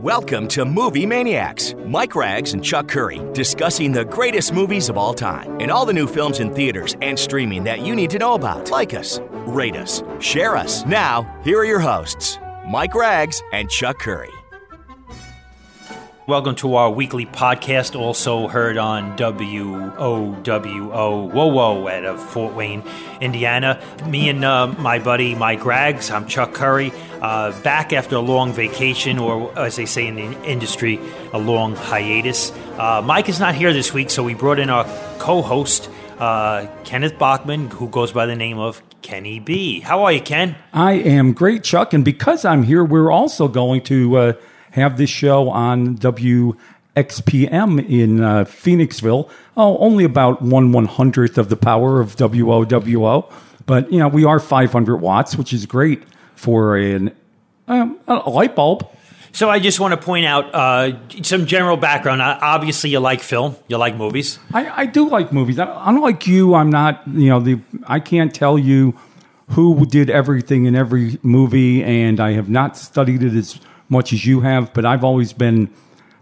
Welcome to Movie Maniacs. Mike Rags and Chuck Curry discussing the greatest movies of all time and all the new films in theaters and streaming that you need to know about. Like us, rate us, share us. Now, here are your hosts, Mike Rags and Chuck Curry. Welcome to our weekly podcast, also heard on WOWO Whoa Whoa out of Fort Wayne, Indiana. Me and uh, my buddy Mike Rags, I'm Chuck Curry, uh, back after a long vacation, or as they say in the industry, a long hiatus. Uh, Mike is not here this week, so we brought in our co host, uh, Kenneth Bachman, who goes by the name of Kenny B. How are you, Ken? I am great, Chuck. And because I'm here, we're also going to uh, have this show on WXPM in uh, Phoenixville. Oh, only about one one hundredth of the power of WOWO, but you know we are 500 watts, which is great for an um, a light bulb. So I just want to point out uh, some general background. Uh, Obviously, you like film, you like movies. I, I do like movies. I, unlike you, I'm not. You know, the I can't tell you who did everything in every movie, and I have not studied it as much as you have. But I've always been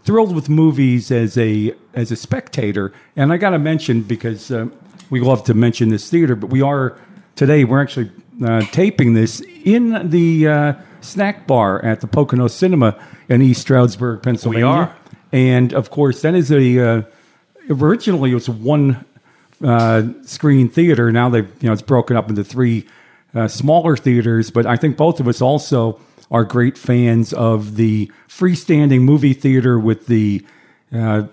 thrilled with movies as a as a spectator. And I got to mention because uh, we love to mention this theater, but we are today. We're actually uh, taping this in the uh, snack bar at the Pocono Cinema in East Stroudsburg, Pennsylvania. We are. And of course, that is a uh, originally it was one uh, screen theater. Now they've you know it's broken up into three uh, smaller theaters. But I think both of us also are great fans of the freestanding movie theater with the uh,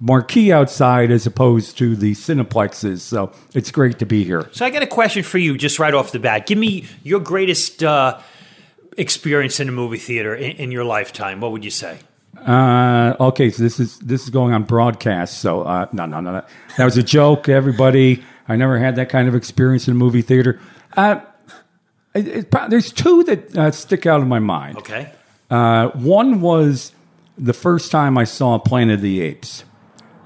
marquee outside as opposed to the cineplexes. So it's great to be here. So I got a question for you, just right off the bat. Give me your greatest uh, experience in a movie theater in, in your lifetime. What would you say? Uh, okay, so this is this is going on broadcast. So uh, no, no, no, no. that was a joke. Everybody, I never had that kind of experience in a movie theater. It, it, there's two that uh, stick out in my mind. Okay. Uh, one was the first time I saw Planet of the Apes.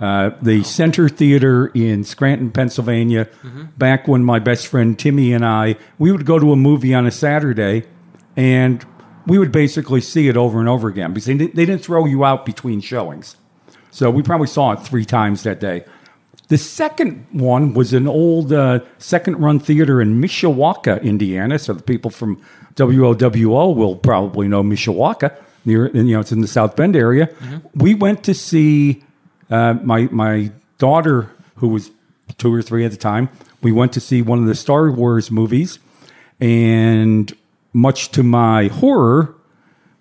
Uh, the Center Theater in Scranton, Pennsylvania, back when my best friend Timmy and I, we would go to a movie on a Saturday and we would basically see it over and over again because they, they didn't throw you out between showings. So we probably saw it three times that day. The second one was an old uh, second run theater in Mishawaka, Indiana. So the people from WOWO will probably know Mishawaka. Near, you know, it's in the South Bend area. We went to see uh, my my daughter, who was two or three at the time. We went to see one of the Star Wars movies, and much to my horror,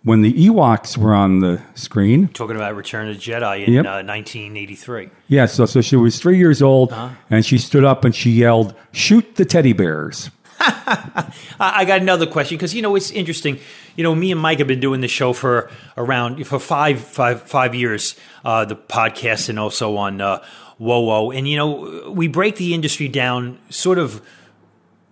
when the Ewoks were on the screen, Talking about Return of the Jedi in Yep. uh, 1983. yeah, so so she was three years old, and she stood up and she yelled, "Shoot the teddy bears!" I got another question because you know it's interesting. You know, me and Mike have been doing this show for around for five five five years. Uh, the podcast and also on uh, WoWo, and you know we break the industry down sort of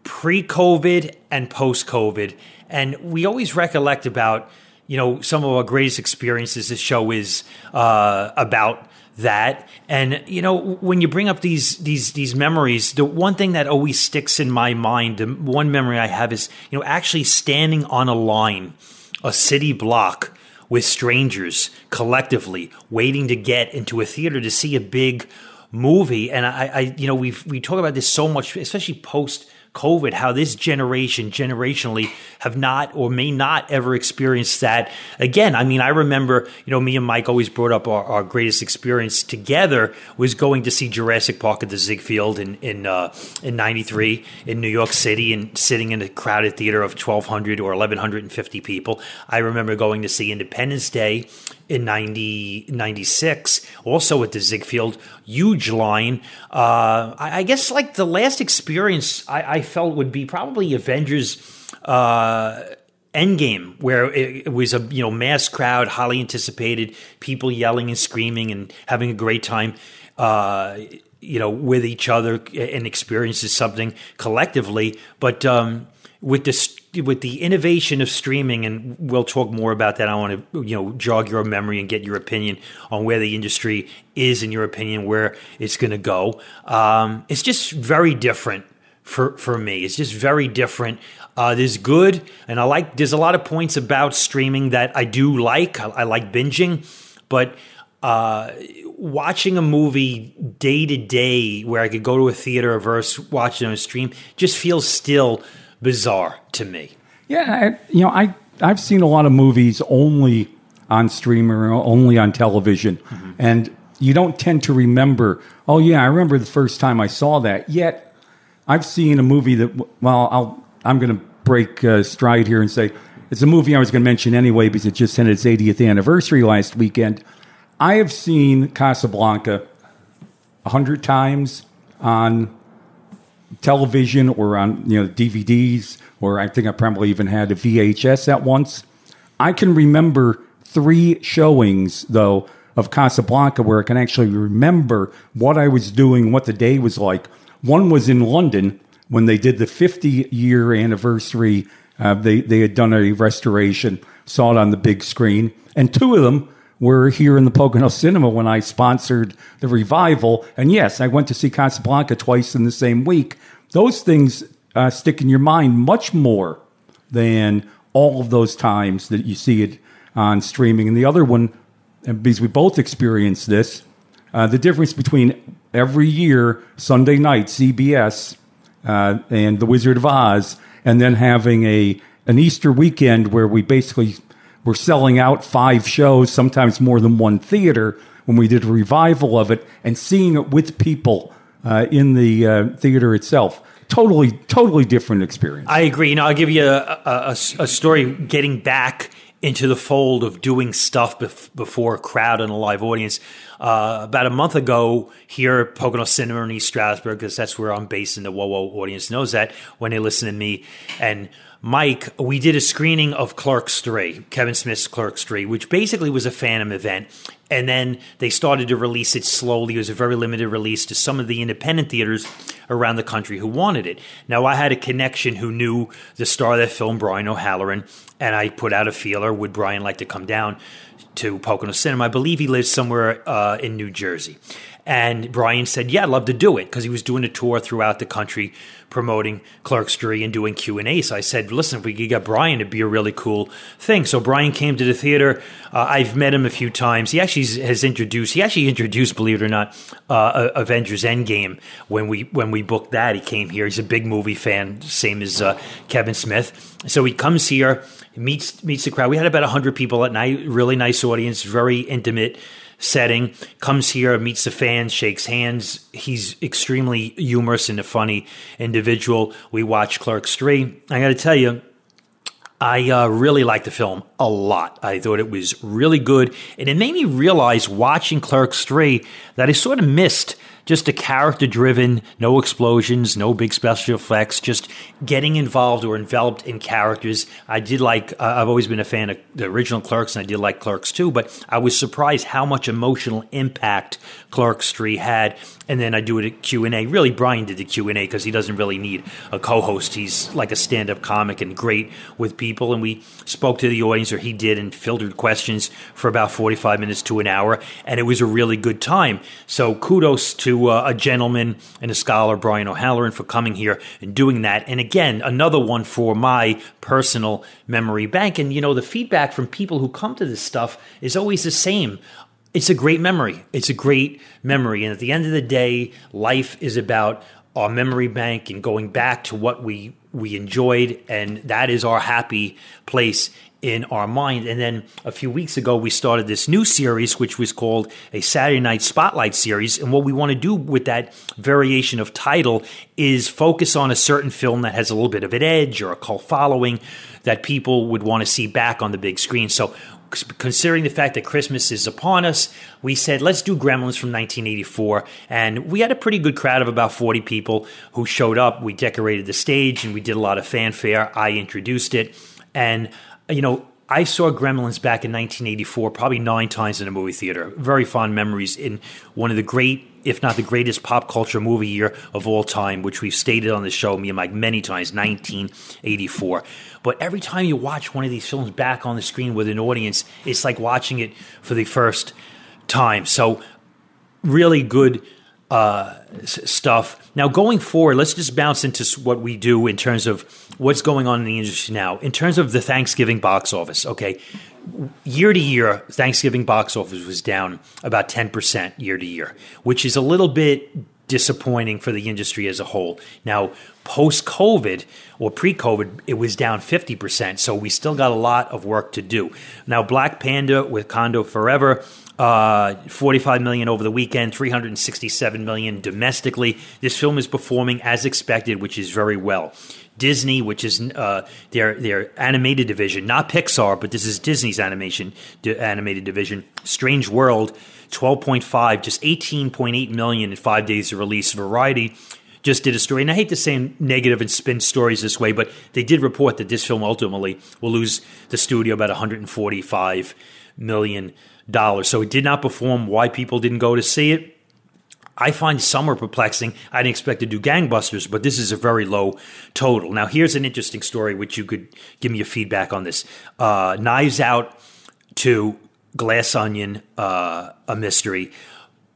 pre-COVID and post-COVID, and we always recollect about you know some of our greatest experiences. This show is uh, about that, and you know when you bring up these these these memories, the one thing that always sticks in my mind, the one memory I have is you know actually standing on a line, a city block with strangers collectively waiting to get into a theater to see a big movie. And I, I you know, we we talk about this so much, especially post COVID, how this generation, generationally, have not or may not ever experience that again. I mean, I remember, you know, me and Mike always brought up our, our greatest experience together was going to see Jurassic Park at the Ziegfeld in in uh, in '93 in New York City and sitting in a crowded theater of 1,200 or 1,150 people. I remember going to see Independence Day in 90, 96, also with the Ziegfeld, huge line. Uh, I, I guess like the last experience I, I felt would be probably Avengers uh, Endgame, where it, it was a you know mass crowd, highly anticipated, people yelling and screaming and having a great time. Uh, you know, with each other and experiences something collectively, but um, with this with the innovation of streaming, and we'll talk more about that. I want to you know jog your memory and get your opinion on where the industry is, in your opinion, where it's going to go. Um, it's just very different for for me. It's just very different. Uh, there's good, and I like. There's a lot of points about streaming that I do like. I, I like binging, but uh, watching a movie day to day, where I could go to a theater versus watching on a stream, just feels still bizarre to me. Yeah, I, you know, I I've seen a lot of movies only on streamer, only on television, mm-hmm. and you don't tend to remember. Oh yeah, I remember the first time I saw that. Yet I've seen a movie that. Well, I'll I'm going to break uh, stride here and say it's a movie I was going to mention anyway because it just had its 80th anniversary last weekend. I have seen Casablanca a hundred times on television or on you know DVDs, or I think I probably even had a VHS at once. I can remember three showings though of Casablanca where I can actually remember what I was doing, what the day was like. One was in London when they did the 50 year anniversary. Uh, they they had done a restoration, saw it on the big screen, and two of them were here in the Pocono Cinema when I sponsored the revival. And yes, I went to see Casablanca twice in the same week. Those things uh, stick in your mind much more than all of those times that you see it on streaming. And the other one, because we both experienced this, uh, the difference between every year, Sunday night, CBS uh, and The Wizard of Oz, and then having a an Easter weekend where we basically were selling out five shows, sometimes more than one theater, when we did a revival of it, and seeing it with people uh, in the uh, theater itself. Totally, totally different experience. I agree. You know, I'll give you a, a, a story getting back into the fold of doing stuff bef- before a crowd and a live audience. Uh, about a month ago, here at Pocono Cinema in East Stroudsburg, because that's where I'm based, and the Whoa Whoa audience knows that when they listen to me. And Mike, we did a screening of Clerks 3, Kevin Smith's Clerks 3, which basically was a Fathom event. And then they started to release it slowly. It was a very limited release to some of the independent theaters around the country who wanted it. Now, I had a connection who knew the star of that film, Brian O'Halloran, and I put out a feeler would Brian like to come down to Pocono Cinema? I believe he lives somewhere uh, in New Jersey. And Brian said, "Yeah, I'd love to do it," because he was doing a tour throughout the country promoting Clerks 3 and doing Q and A. So I said, "Listen, if we could get Brian, it'd be a really cool thing." So Brian came to the theater. Uh, I've met him a few times. He actually has introduced. He actually introduced, believe it or not, uh, Avengers Endgame when we when we booked that. He came here. He's a big movie fan, same as uh, Kevin Smith. So he comes here, meets meets the crowd. We had about hundred people at night. Really nice audience, very intimate setting, comes here, meets the fans, shakes hands. He's extremely humorous and a funny individual. We watch Clerks 3. I got to tell you, I uh, really liked the film a lot. I thought it was really good. And it made me realize watching Clerks 3 that I sort of missed just a character driven, no explosions, no big special effects, just getting involved or enveloped in characters. I did like, uh, I've always been a fan of the original Clerks and I did like Clerks too, but I was surprised how much emotional impact Clerks 3 had. And then I do it at Q&A. Really, Brian did the Q&A because he doesn't really need a co-host. He's like a stand-up comic and great with people. And we spoke to the audience, or he did, and filtered questions for about 45 minutes to an hour. And it was a really good time. So kudos to uh, a gentleman and a scholar, Brian O'Halloran, for coming here and doing that. And again, another one for my personal memory bank. And, you know, the feedback from people who come to this stuff is always the same. It's a great memory. It's a great memory. And at the end of the day, life is about our memory bank and going back to what we we enjoyed and that is our happy place in our mind. And then a few weeks ago, we started this new series, which was called a Saturday Night Spotlight series. And what we want to do with that variation of title is focus on a certain film that has a little bit of an edge or a cult following that people would want to see back on the big screen. So considering the fact that Christmas is upon us, we said, let's do Gremlins from 1984. And we had a pretty good crowd of about 40 people who showed up. We decorated the stage and we did a lot of fanfare. I introduced it. And you know, I saw Gremlins back in 1984, probably nine times in a movie theater. Very fond memories in one of the great, if not the greatest, pop culture movie year of all time, which we've stated on the show, me and Mike, many times, 1984. But every time you watch one of these films back on the screen with an audience, it's like watching it for the first time. So, really good uh, stuff. Now, going forward, let's just bounce into what we do in terms of what's going on in the industry now. In terms of the Thanksgiving box office, okay, year to year, Thanksgiving box office was down about 10% year to year, which is a little bit disappointing for the industry as a whole. Now, post COVID or pre COVID, it was down 50%. So we still got a lot of work to do. Now, Black Panther Wakanda Forever. Uh, 45 million over the weekend, 367 million domestically. This film is performing as expected, which is very well. Disney, which is uh, their their animated division, not Pixar, but this is Disney's animation di- animated division. Strange World, twelve point five, just eighteen point eight million in five days of release. Variety just did a story, and I hate to say negative and spin stories this way, but they did report that this film ultimately will lose the studio about one hundred and forty five million dollars. So it did not perform. Why people didn't go to see it? I find some are perplexing. I didn't expect to do gangbusters, but this is a very low total. Now, here's an interesting story, which you could give me your feedback on this. Uh, Knives Out to Glass Onion, uh, a mystery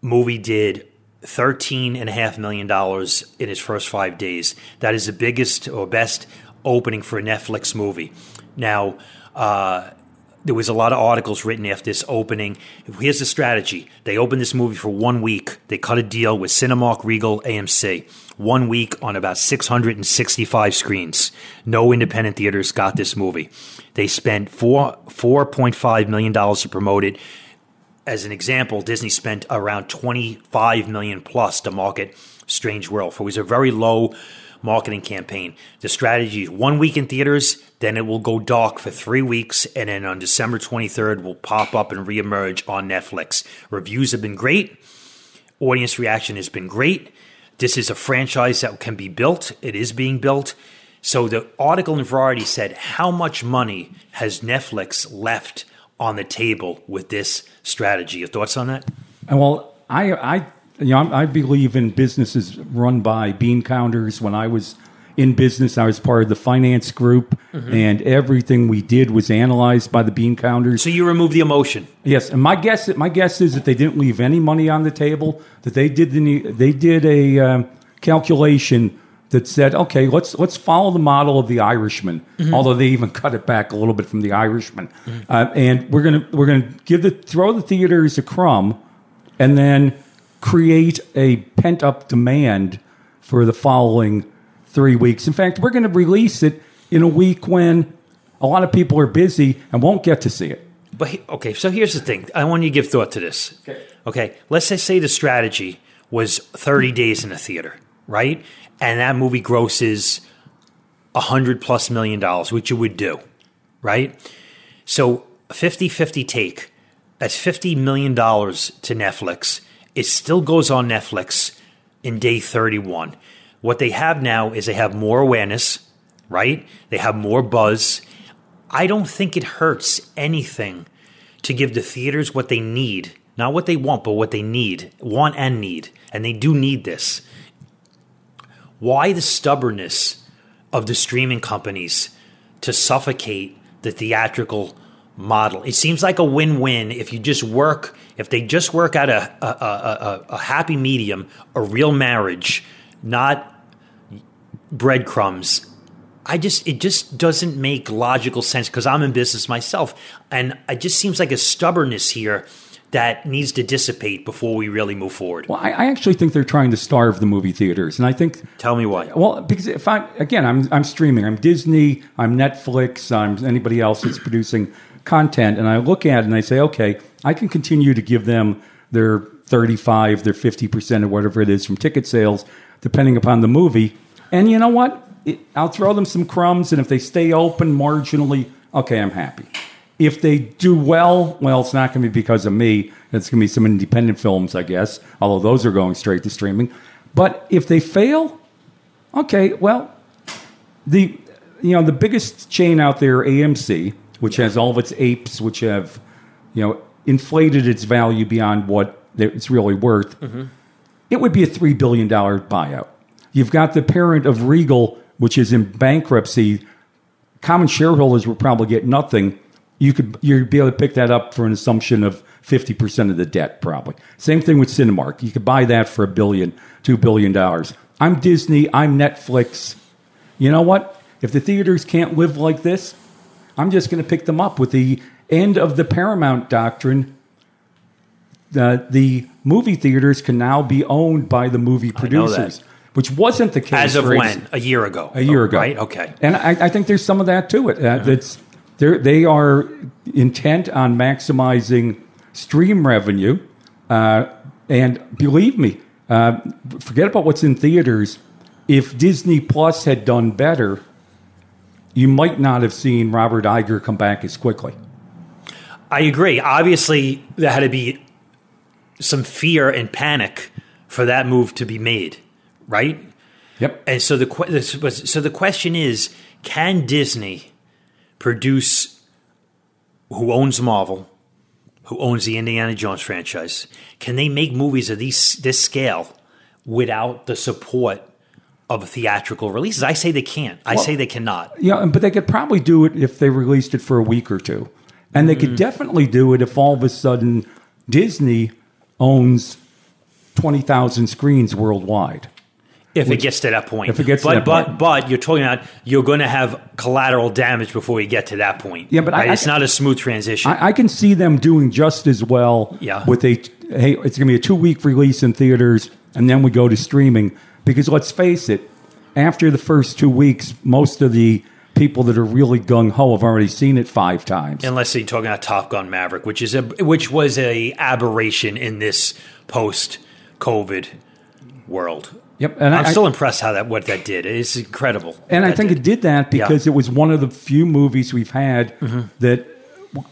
movie did thirteen and a half million dollars in its first five days. That is the biggest or best opening for a Netflix movie. Now, uh, there was a lot of articles written after this opening. Here's the strategy: they opened this movie for one week. They cut a deal with Cinemark, Regal, AMC. One week on about 665 screens. No independent theaters got this movie. They spent four 4.5 million dollars to promote it. As an example, Disney spent around 25 million plus to market Strange World. For it was a very low marketing campaign. The strategy is one week in theaters, then it will go dark for three weeks, and then on December 23rd will pop up and reemerge on Netflix. Reviews have been great. Audience reaction has been great. This is a franchise that can be built. It is being built. So the article in Variety said, How much money has Netflix left on the table with this strategy? Your thoughts on that? And well, I, I, you know, I believe in businesses run by bean counters. When I was in business, I was part of the finance group, and everything we did was analyzed by the bean counters. So you remove the emotion. Yes, and my guess my guess is that they didn't leave any money on the table. That they did the they did a um, calculation that said, okay, let's let's follow the model of the Irishman. Although they even cut it back a little bit from the Irishman, uh, and we're gonna we're gonna give the throw the theaters a crumb, and then create a pent up demand for the following three weeks. In fact, we're going to release it in a week when a lot of people are busy and won't get to see it. But he- okay, so here's the thing. I want you to give thought to this. Okay. Okay, let's just say the strategy was 30 days in a theater, right? And that movie grosses 100 plus million dollars, which it would do, right? So 50-50 take. That's 50 million dollars to Netflix. It still goes on Netflix in day 31. What they have now is they have more awareness, right? They have more buzz. I don't think it hurts anything to give the theaters what they need, not what they want, but what they need, want and need. And they do need this. Why the stubbornness of the streaming companies to suffocate the theatrical model? It seems like a win win if you just work, if they just work out a, a, a, a, happy medium, a real marriage, not breadcrumbs. I just it just doesn't make logical sense because I'm in business myself, and it just seems like a stubbornness here that needs to dissipate before we really move forward. Well, I, I actually think they're trying to starve the movie theaters, and I think Tell me why. Well, because if I again, I'm I'm streaming. I'm Disney. I'm Netflix. I'm anybody else that's producing content, and I look at it and I say, okay, I can continue to give them their 35, their 50 percent, or whatever it is from ticket sales, depending upon the movie. And you know what? It, I'll throw them some crumbs, and if they stay open marginally, okay, I'm happy. If they do well, well, it's not going to be because of me. It's going to be some independent films, I guess. Although those are going straight to streaming. But if they fail, Okay, well, the you know the biggest chain out there, AMC, which has all of its apes, which have you know inflated its value beyond what it's really worth. Mm-hmm. It would be a three billion dollar buyout. You've got the parent of Regal, which is in bankruptcy. Common shareholders will probably get nothing. You could you'd be able to pick that up for an assumption of fifty percent of the debt, probably. Same thing with Cinemark. You could buy that for a billion, two billion dollars. I'm Disney. I'm Netflix. You know what? If the theaters can't live like this, I'm just going to pick them up with the end of the Paramount doctrine. The the movie theaters can now be owned by the movie producers, which wasn't the case As of when? A year ago. a year ago, Right? Okay. And I, I think there's some of that to it. Uh, That's they're, they are intent on maximizing stream revenue, uh, and believe me, uh, forget about what's in theaters. If Disney Plus had done better, you might not have seen Robert Iger come back as quickly. I agree. Obviously, there had to be some fear and panic for that move to be made, right? Yep. And so the que- this was, so the question is, can Disney produce who owns Marvel, who owns the Indiana Jones franchise? Can they make movies of these this scale without the support of theatrical releases? I say they can't. I say they cannot. Yeah, but they could probably do it if they released it for a week or two. And they Mm-hmm. could definitely do it if all of a sudden Disney owns 20,000 screens worldwide. If it gets to that point. If it gets to but, but, point. But you're talking about you're going to have collateral damage before you get to that point. Yeah, but Right? I- it's not a smooth transition. I, I can see them doing just as well Yeah. with a, hey, it's going to be a two week release in theaters and then we go to streaming. Because let's face it, after the first two weeks, most of the people that are really gung ho have already seen it five times. Unless you're talking about Top Gun Maverick, which is a which was a aberration in this post COVID world. Yep, and I'm I- still impressed how that what that did. It's incredible. And I think it did that because it was one of the few movies we've had Mm-hmm. that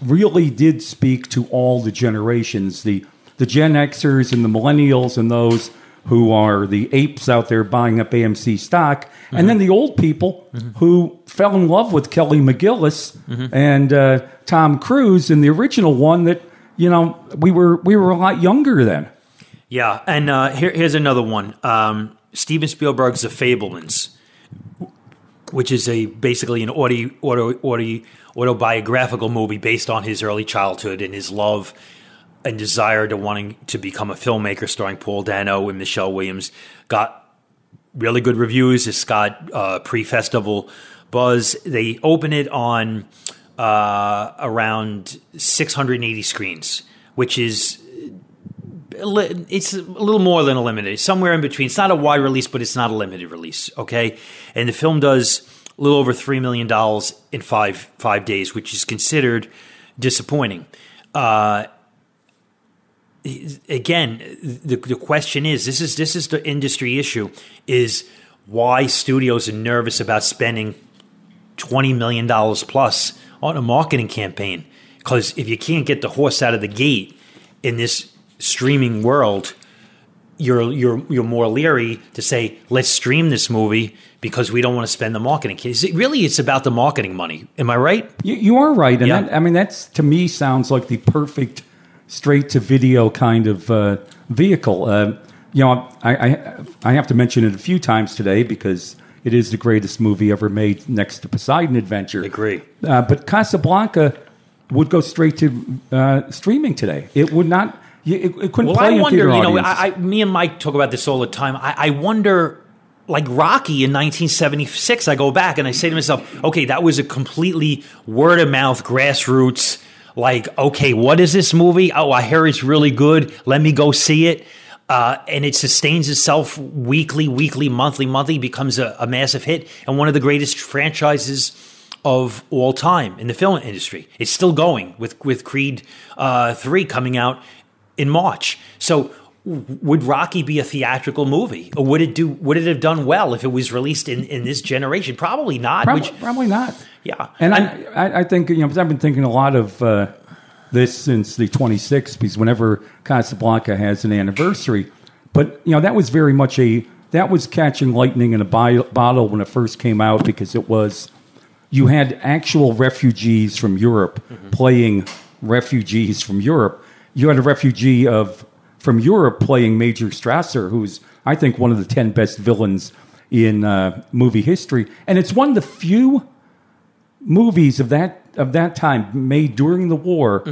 really did speak to all the generations the the Gen Xers and the millennials and those who are the apes out there buying up AMC stock, and then Mm-hmm. the old people who fell in love with Kelly McGillis Mm-hmm. and uh, Tom Cruise in the original one that you know we were we were a lot younger then. Yeah, and uh, here, here's another one. Um, Steven Spielberg's The Fabelmans, which is a basically an audio, auto, auto, autobiographical movie based on his early childhood and his love and desire to wanting to become a filmmaker, starring Paul Dano and Michelle Williams. Got really good reviews. It's got uh, pre-festival buzz. They open it on uh, around 680 screens, which is it's a little more than a limited. Somewhere in between. It's not a wide release, but it's not a limited release. Okay, and the film does a little over three million dollars in five five days, which is considered disappointing. Uh, again, the the question is this is this is the industry issue is why studios are nervous about spending twenty million dollars plus on a marketing campaign because if you can't get the horse out of the gate in this streaming world, you're you're you're more leery to say let's stream this movie because we don't want to spend the marketing. Is it really? It's about the marketing money. Am I right? You, you are right, and Yeah. that, I mean that's to me sounds like the perfect straight to video kind of uh, vehicle. Uh, you know, I, I I have to mention it a few times today because it is the greatest movie ever made next to Poseidon Adventure. I Agree. Uh, but Casablanca would go straight to uh, streaming today. It would not. You- It, it couldn't Well, play I wonder. You know. I, I, me and Mike talk about this all the time. I, I wonder, like Rocky in 1976. I go back and I say to myself, okay, that was a completely word of mouth, grassroots. Like, okay, what is this movie? Oh, I hear it's really good. Let me go see it. Uh, and it sustains itself weekly, weekly, monthly, monthly, becomes a, a massive hit and one of the greatest franchises of all time in the film industry. It's still going with with Creed uh, three coming out in March. So would Rocky be a theatrical movie, or would it do? Would it have done well if it was released in, in this generation? Probably not. Probably, which, probably not. Yeah. and I, I, think you know I've been thinking a lot of uh, this since the 26th because whenever Casablanca has an anniversary, but you know that was very much a that was catching lightning in a bi- bottle when it first came out because it was you had actual refugees from Europe playing refugees from Europe. You had a refugee of from Europe playing Major Strasser, who's I think one of the ten best villains in uh, movie history, and it's one of the few movies of that of that time made during the war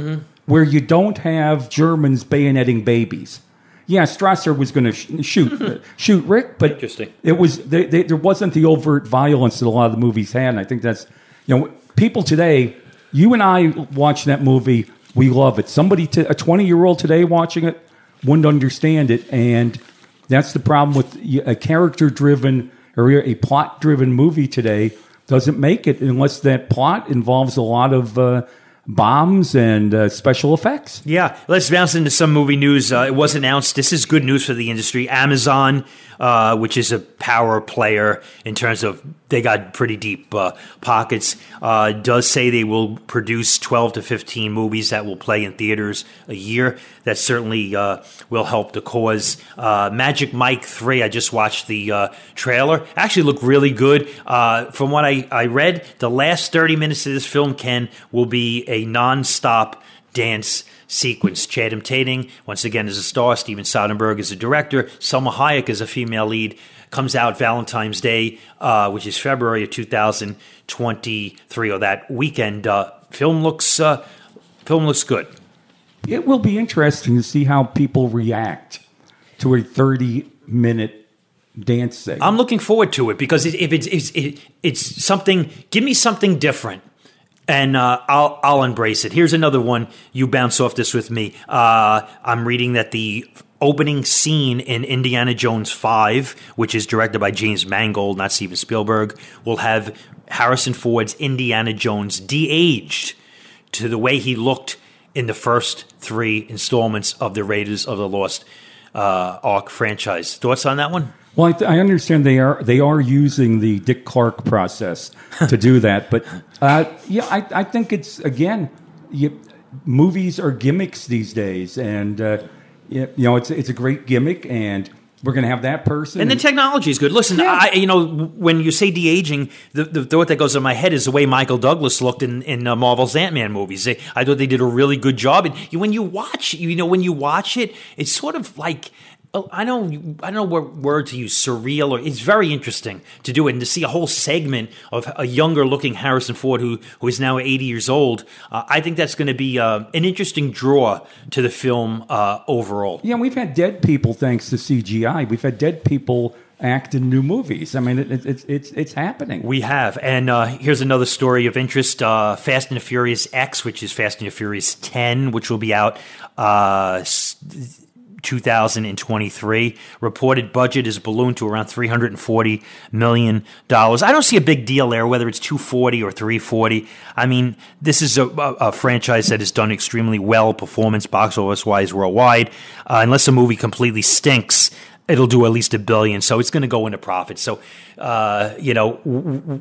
where you don't have Germans bayoneting babies. Yeah, Strasser was going to sh- shoot shoot Rick, but Interesting. it was they, they, there wasn't the overt violence that a lot of the movies had. And I think that's you know people today. You and I watch that movie, we love it. Somebody, to, a twenty year old today watching it, wouldn't understand it, and that's the problem with a character driven or a plot driven movie today doesn't make it unless that plot involves a lot of uh, bombs and uh, special effects. Yeah, let's bounce into some movie news. Uh, it was announced. This is good news for the industry. Amazon, uh, which is a power player in terms of they got pretty deep uh, pockets, uh, does say they will produce 12 to 15 movies that will play in theaters a year. That certainly uh, will help the cause. Magic Mike 3, I just watched the trailer. Actually looked really good. from what I, I read, the last 30 minutes of this film, Ken, will be a non-stop dance sequence. Channing Tatum, once again, is a star. Steven Soderbergh is a director. Salma Hayek is a female lead. Comes out Valentine's Day, uh, which is February of 2023, or that weekend. Uh, film looks uh, film looks good. It will be interesting to see how people react to a 30 minute dance segment. I'm looking forward to it because if it's it's, it's something, give me something different and uh, I'll I'll embrace it. Here's another one. You bounce off this with me. Uh, I'm reading that the opening scene in Indiana Jones Five, which is directed by James Mangold, not Steven Spielberg, will have Harrison Ford's Indiana Jones de-aged to the way he looked in the first three installments of the Raiders of the Lost uh, Ark franchise. Thoughts on that one? Well, I, th- I, understand they are they are using the Dick Clark process to do that, but uh, yeah, I, I, think it's again, you, movies are gimmicks these days, and uh, you know it's it's a great gimmick, and we're going to have that person, and the technology is good. Listen, yeah. I, you know when you say de aging, the, the thought that goes in my head is the way Michael Douglas looked in in uh, Marvel's Ant Man movies. They, I thought they did a really good job, and when you watch, you know, when you watch it, it's sort of like Oh, I don't I don't know what word to use surreal or it's very interesting to do it and to see a whole segment of a younger looking Harrison Ford who who is now 80 years old uh, I think that's going to be uh, an interesting draw to the film uh, overall yeah we've had dead people thanks to CGI we've had dead people act in new movies. I mean, it, it, it's it's happening. We have, and uh, here's another story of interest: uh, Fast and the Furious X, which is Fast and the Furious 10, which will be out uh, 2023. Reported budget is ballooned to around 340 million dollars. I don't see a big deal there, whether it's 240 or 340. I mean, this is a, a, franchise that has done extremely well, performance box office wise worldwide. Uh, unless a movie completely stinks, it'll do at least a billion. So it's going to go into profit. So, uh, you know,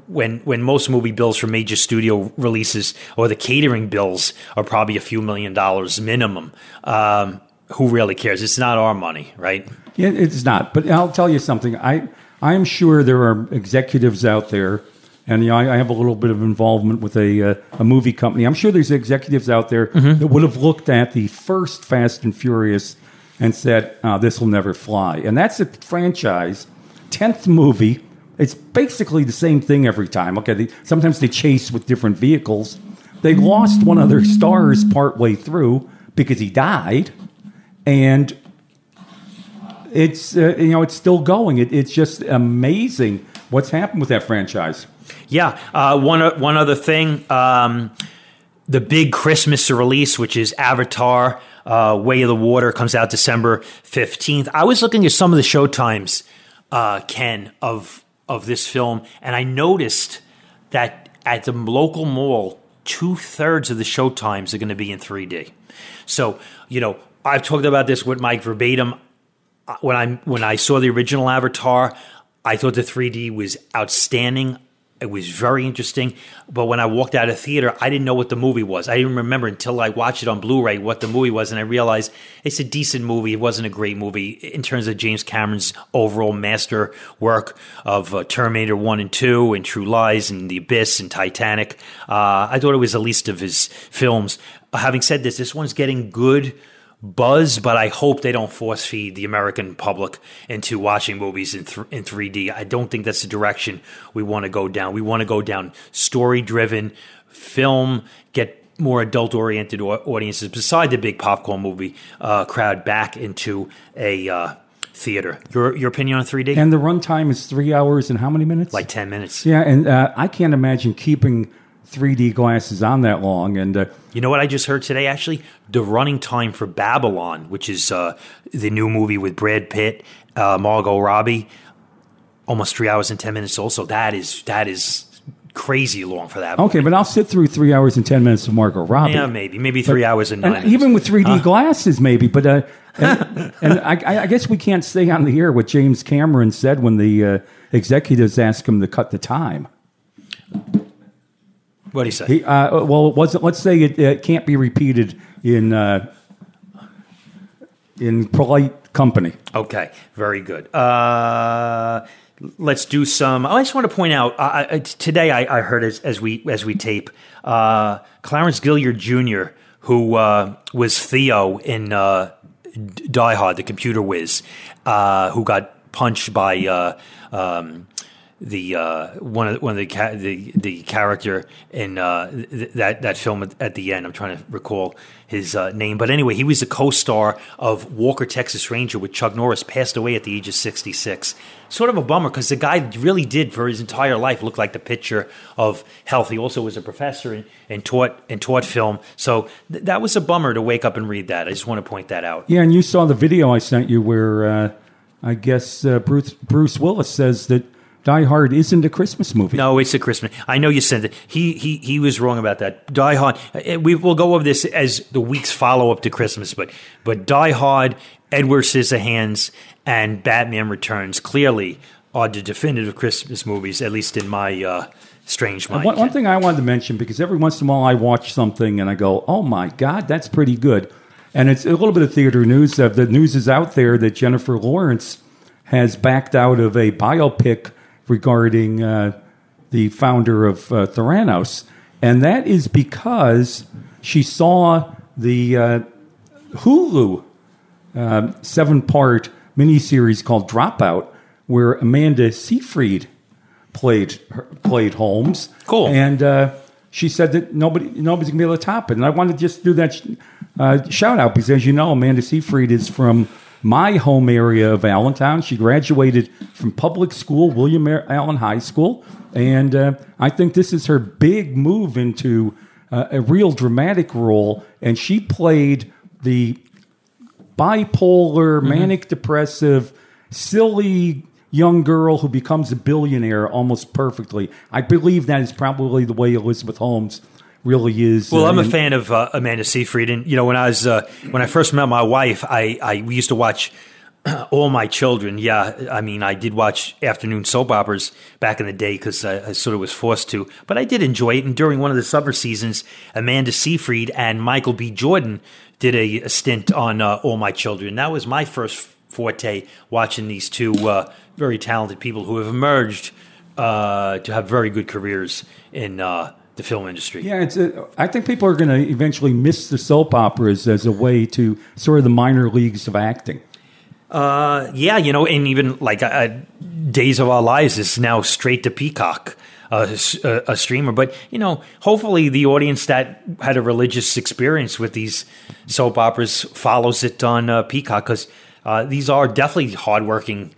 when when most movie bills for major studio releases or the catering bills are probably a few million dollars minimum. Um, who really cares? It's not our money, right? Yeah, it's not. But I'll tell you something. I I'm sure there are executives out there, and you know, I, I have a little bit of involvement with a uh, a movie company. I'm sure there's executives out there mm-hmm. that would have looked at the first Fast and Furious and said, oh, "This will never fly." And that's a franchise, tenth movie. It's basically the same thing every time. Okay, they, sometimes they chase with different vehicles. They lost one of their stars partway through because he died and it's uh, you know it's still going. It, it's just amazing what's happened with that franchise. Yeah, uh, one one other thing, um, the big Christmas release, which is Avatar: uh, Way of the Water, comes out December fifteenth. I was looking at some of the show times, uh, Ken, of of this film, and I noticed that at the local mall, two thirds of the show times are going to be in three D. So you know I've talked about this with Mike verbatim. Uh, when I when I saw the original Avatar, I thought the 3D was outstanding. It was very interesting. But when I walked out of theater, I didn't know what the movie was. I didn't remember until I watched it on Blu-ray what the movie was, and I realized it's a decent movie. It wasn't a great movie in terms of James Cameron's overall master work of uh, Terminator One and Two, and True Lies, and The Abyss, and Titanic. Uh, I thought it was the least of his films. having said this, this one's getting good buzz, but I hope they don't force feed the American public into watching movies in th- in 3D. I don't think that's the direction we want to go down. We want to go down story driven film, get more adult oriented audiences, beside the big popcorn movie uh, crowd, back into a uh, theater. Your your opinion on 3D? And the runtime is three hours and how many minutes? like 10 minutes. yeah, and uh, I can't imagine keeping 3D glasses on that long. And uh, You know what I just heard today? Actually, the running time for Babylon, which is uh, the new movie with Brad Pitt, uh, Margot Robbie, almost three hours and ten minutes. Also, that is that is crazy long for that. okay, but I'll sit through three hours and ten minutes of Margot Robbie. yeah, maybe maybe three hours and and minutes. even with 3D glasses, maybe. But uh, and, and I, I guess we can't stay on the air what James Cameron said when the uh, executives asked him to cut the time. What do you say? He, uh, well, it wasn't. Let's say it, it can't be repeated in uh, in polite company. Okay, very good. Uh, let's do some. I just want to point out I, today. I, I heard as, as we as we tape, uh, Clarence Gilyard Jr., who uh, was Theo in uh, Die Hard, the computer whiz, uh, who got punched by. Uh, um, the uh, one of the, one of the ca- the the character in uh, th- that that film at, at the end. I'm trying to recall his uh, name, but anyway, he was the co-star of Walker Texas Ranger with Chuck Norris. Passed away at the age of 66. Sort of a bummer because the guy really did for his entire life look like the picture of health. He also was a professor and, and taught and taught film. So th- that was a bummer to wake up and read that. I just want to point that out. Yeah, and you saw the video I sent you where uh, I guess uh, Bruce Bruce Willis says that Die Hard isn't a Christmas movie. No, it's a Christmas. I know you said it. He he he was wrong about that. Die Hard. uh, We will go over this as the weeks follow up to Christmas, but but Die Hard, Edward Scissorhands, and Batman Returns clearly are the definitive Christmas movies, at least in my uh, strange mind. One, one thing I wanted to mention because every once in a while I watch something and I go, "Oh my God, that's pretty good," and it's a little bit of theater news. Uh, the news is out there that Jennifer Lawrence has backed out of a biopic regarding uh, the founder of uh, Theranos, and that is because she saw the uh, Hulu um, seven part miniseries called Dropout, where Amanda Seyfried played played Holmes. Cool. And uh, she said that nobody nobody's gonna be able to top it. And I wanted to just do that sh- uh, shout out because, as you know, Amanda Seyfried is from my home area of Allentown. She graduated from public school, William Allen High School, and uh, I think this is her big move into uh, a real dramatic role. And she played the bipolar, manic depressive, silly young girl who becomes a billionaire almost perfectly. I believe that is probably the way Elizabeth Holmes really is. Well, uh, I'm a and- fan of uh, Amanda Seyfried, and you know when I was uh, when I first met my wife, I, I we used to watch all my children. Yeah, I mean, I did watch afternoon soap operas back in the day because I, I sort of was forced to, but I did enjoy it. And during one of the summer seasons, Amanda Seyfried and Michael B. Jordan did a, a stint on uh, All My Children. That was my first forte watching these two uh, very talented people who have emerged uh, to have very good careers in uh, the film industry. Yeah, it's. A, I think people are going to eventually miss the soap operas as a way to sort of the minor leagues of acting. Uh, yeah, you know, and even like uh, Days of Our Lives is now straight to Peacock, uh, a, a streamer. But you know, hopefully, the audience that had a religious experience with these soap operas follows it on uh, Peacock because uh, these are definitely hardworking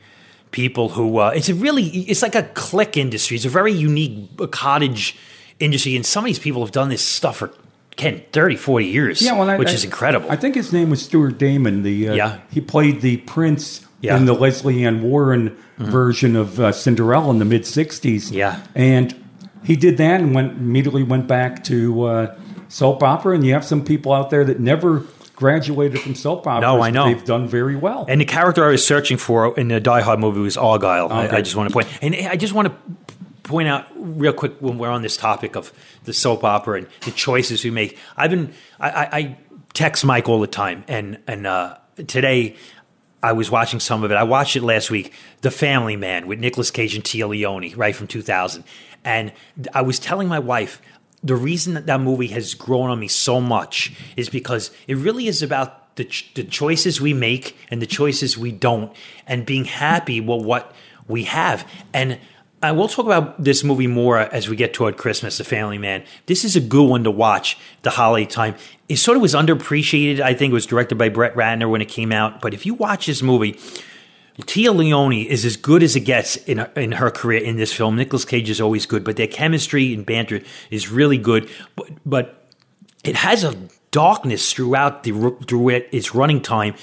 people who. Uh, it's a really, it's like a click industry. It's a very unique uh, cottage industry, and some of these people have done this stuff for. Ken, 30, 40 years, Yeah, well, I, which I- is incredible. I think his name was Stuart Damon. The uh, Yeah. he played the prince Yeah. Mm-hmm. in the Lesley Ann Warren version of uh, Cinderella in the mid '60s. Yeah. and he did that and went immediately went back to uh, soap opera. And you have some people out there that never graduated from soap opera. No, I know. they've done very well. And the character I was searching for in the Die Hard movie was Argyle. I, I just want to point, and I just want to point out real quick when we're on this topic of the soap opera and the choices we make. I've been, I, I, text Mike all the time, and and uh, today I was watching some of it. I watched it last week, The Family Man with Nicolas Cage and Téa Leoni, right from 2000, and I was telling my wife. The reason that that movie has grown on me so much is because it really is about the, ch- the choices we make and the choices we don't, and being happy with what we have. And I will talk about this movie more as we get toward Christmas, The Family Man. This is a good one to watch the holiday time. It sort of was underappreciated. I think it was directed by Brett Ratner when it came out. But if you watch this movie, Téa Leoni is as good as it gets in in her career in this film. Nicolas Cage is always good, but their chemistry and banter is really good. But, but it has a darkness throughout the through its running time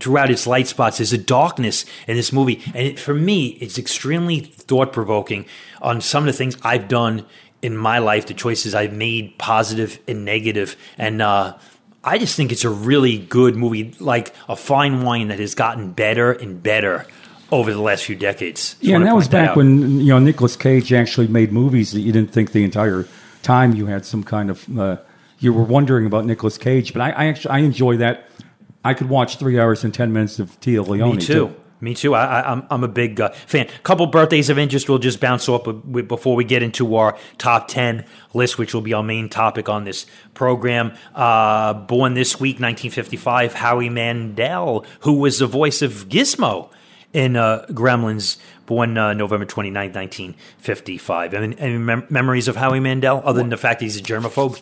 throughout its light spots. There's a darkness in this movie, and it, for me, it's extremely thought provoking on some of the things I've done in my life, the choices I've made, positive and negative, and uh, I just think it's a really good movie, like a fine wine that has gotten better and better over the last few decades. Just Yeah, and that was point that back when you know Nicolas Cage actually made movies that you didn't think the entire time you had some kind of uh, you were wondering about Nicolas Cage. But I, I actually I enjoy that. I could watch three hours and ten minutes of Téa Leoni. Me too. Me too. I, I, I'm I'm a big uh, fan. Couple birthdays of interest. We'll just bounce off be- be- before we get into our top ten list, which will be our main topic on this program. Uh, born this week, 1955, Howie Mandel, who was the voice of Gizmo in uh, Gremlins. Born uh, November 29, 1955. Any, any mem- memories of Howie Mandel, other than the fact that he's a germaphobe?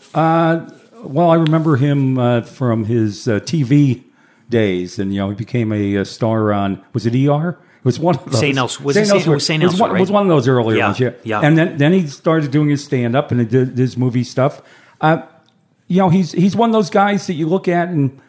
Well, I remember him uh, from his uh, TV days, and you know he became a, uh star on was it ER? It was one of those. St. Nelson. Was it St. Was St. It was one, it was one of those earlier Yeah, ones, yeah. yeah. And then then he started doing his stand up and did his movie stuff. Uh, you know, he's he's one of those guys that you look at and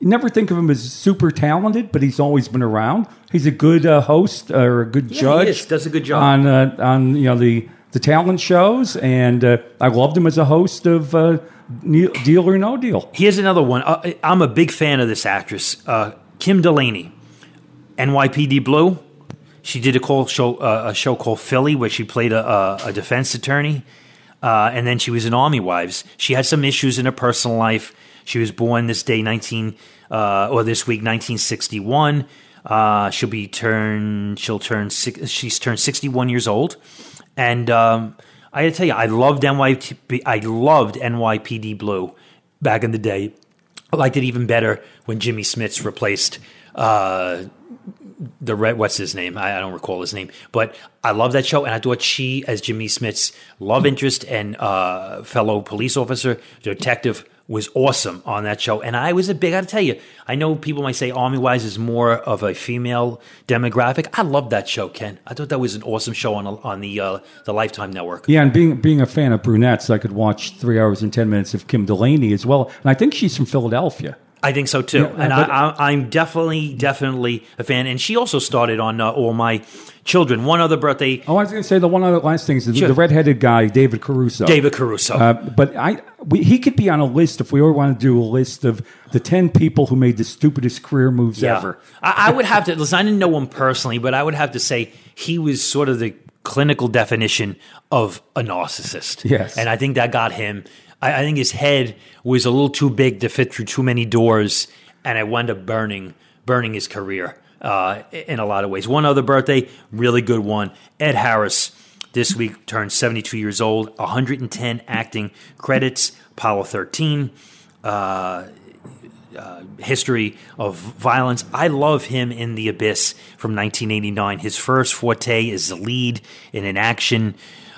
you never think of him as super talented, but he's always been around. He's a good uh, host or a good Yeah, he judge. Does a good job. on uh, on you know the the talent shows, and uh, I loved him as a host of uh, Deal or No Deal. Here's another one. Uh, I'm a big fan of this actress, uh, Kim Delaney, NYPD Blue. She did a call show, uh, a show called Philly, where she played a, a, a defense attorney, uh, and then she was in Army Wives. She had some issues in her personal life. She was born this day, 19 uh, or this week, 1961. Uh, she'll be turned. She'll turn. She's turned 61 years old, and um, I got to tell you, I loved NYPD. I loved NYPD Blue back in the day. I liked it even better when Jimmy Smits replaced uh, the red. What's his name? I, I don't recall his name, but I love that show, and I thought she, as Jimmy Smits' love interest and uh, fellow police officer, detective, was awesome on that show. And I was a big. I got to tell you, I know people might say Army Wives is more of a female demographic. I love that show, Ken. I thought that was an awesome show on on the uh, the Lifetime Network. Yeah, and being being a fan of brunettes, I could watch three hours and ten minutes of Kim Delaney as well. And I think she's from Philadelphia. I think so too, Yeah, and but- I, I, I'm definitely, definitely a fan. And she also started on uh, All My Children. One other birthday, Oh, I was going to say the one other last thing is the, Sure. the redheaded guy, David Caruso. David Caruso. Uh, but I, we, he could be on a list if we ever want to do a list of the ten people who made the stupidest career moves ever. I, I would have to. Listen, I didn't know him personally, but I would have to say he was sort of the clinical definition of a narcissist. Yes. and I think that got him. I, I think his head was a little too big to fit through too many doors, and I wound up burning burning his career uh, in a lot of ways. One other birthday, really good one. Ed Harris this week turned 72 years old, 110 acting credits, Apollo 13. Uh, history of violence. I love him in The Abyss from 1989. His first forte is the lead in an action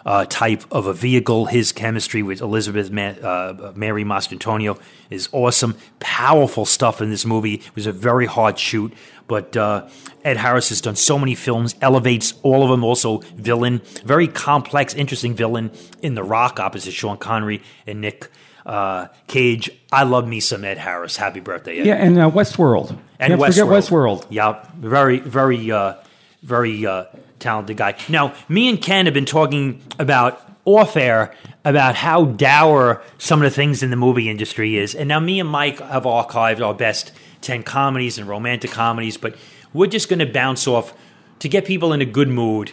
uh, type of a vehicle. His chemistry with Elizabeth Ma- uh, Mary Mastrantonio is awesome. Powerful stuff in this movie. It was a very hard shoot, but uh, Ed Harris has done so many films, elevates all of them. Also, villain, very complex, interesting villain in The Rock opposite Sean Connery and Nick uh, Cage. I love me some Ed Harris. Happy birthday, Ed. Yeah, and uh, Westworld. And Can't forget Westworld. Yeah, very, very, uh, very uh, talented guy. Now, me and Ken have been talking about off air about how dour some of the things in the movie industry is, and now me and Mike have archived our best ten comedies and romantic comedies, but we're just going to bounce off to get people in a good mood.